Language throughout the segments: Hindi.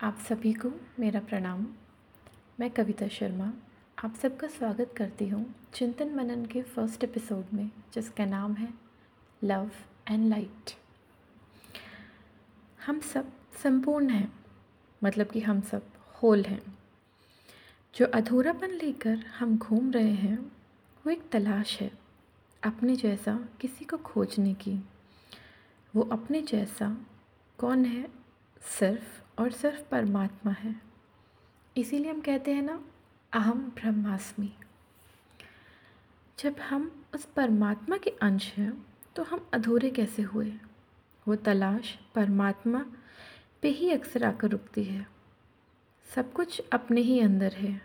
आप सभी को मेरा प्रणाम। मैं कविता शर्मा। आप सबका स्वागत करती हूँ चिंतन मनन के फ़र्स्ट एपिसोड में, जिसका नाम है लव एंड लाइट हम सब संपूर्ण हैं मतलब कि हम सब होल हैं। जो अधूरापन लेकर हम घूम रहे हैं, वो एक तलाश है अपने जैसा किसी को खोजने की। वो अपने जैसा कौन है? सिर्फ़ और सिर्फ़ परमात्मा है। इसीलिए हम कहते हैं ना, अहम ब्रह्मास्मि। जब हम उस परमात्मा के अंश हैं तो हम अधूरे कैसे हुए? वो तलाश परमात्मा पे ही अक्सर आकर रुकती है। सब कुछ अपने ही अंदर है।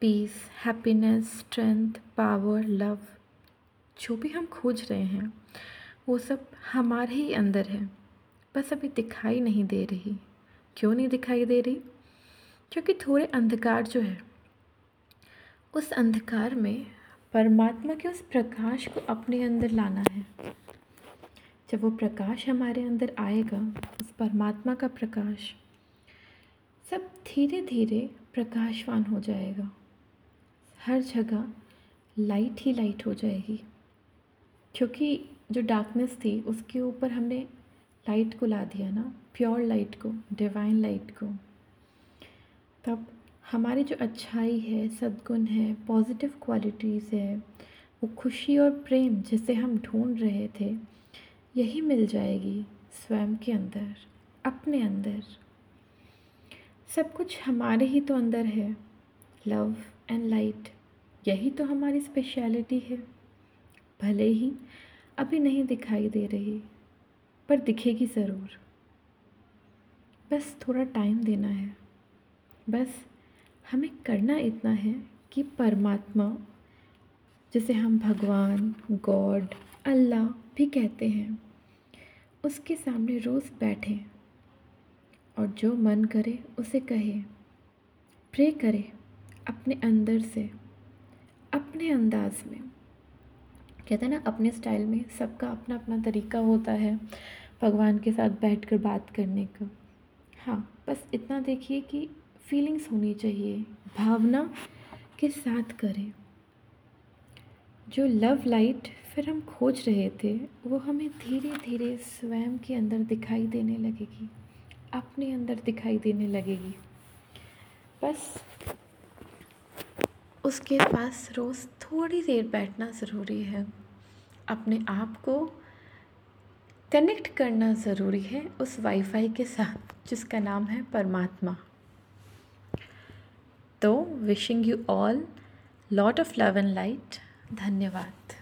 Peace happiness strength power love जो भी हम खोज रहे हैं, वो सब हमारे ही अंदर है। बस अभी दिखाई नहीं दे रही। क्यों नहीं दिखाई दे रही? क्योंकि थोड़े अंधकार जो है, उस अंधकार में परमात्मा के उस प्रकाश को अपने अंदर लाना है। जब वो प्रकाश हमारे अंदर आएगा, उस परमात्मा का प्रकाश सब धीरे धीरे प्रकाशवान हो जाएगा। हर जगह लाइट ही लाइट हो जाएगी। क्योंकि जो डार्कनेस थी, उसके ऊपर हमने लाइट को ला दिया ना, प्योर लाइट को, डिवाइन लाइट को। तब हमारी जो अच्छाई है, सद्गुण है, पॉजिटिव क्वालिटीज़ है, वो खुशी और प्रेम जिसे हम ढूंढ रहे थे, यही मिल जाएगी स्वयं के अंदर, अपने अंदर। सब कुछ हमारे ही तो अंदर है, लव एंड लाइट, यही तो हमारी स्पेशलिटी है। भले ही अभी नहीं दिखाई दे रही। पर दिखेगी ज़रूर। बस थोड़ा टाइम देना है। बस हमें करना इतना है कि परमात्मा, जिसे हम भगवान, गॉड, अल्लाह भी कहते हैं, उसके सामने रोज़ बैठें और जो मन करे उसे कहे। प्रे करे अपने अंदर से, अपने अंदाज में। कहते हैं ना, अपने स्टाइल में सबका अपना अपना तरीका होता है। भगवान के साथ बैठकर बात करने का। हाँ बस इतना देखिए कि फीलिंग्स होनी चाहिए, भावना के साथ करें। जो लव लाइट फिर हम खोज रहे थे, वो हमें धीरे धीरे स्वयं के अंदर दिखाई देने लगेगी, अपने अंदर दिखाई देने लगेगी। बस उसके पास रोज़ थोड़ी देर बैठना ज़रूरी है। अपने आप को कनेक्ट करना ज़रूरी है उस वाईफाई के साथ, जिसका नाम है परमात्मा। तो wishing you all lot of love and light धन्यवाद।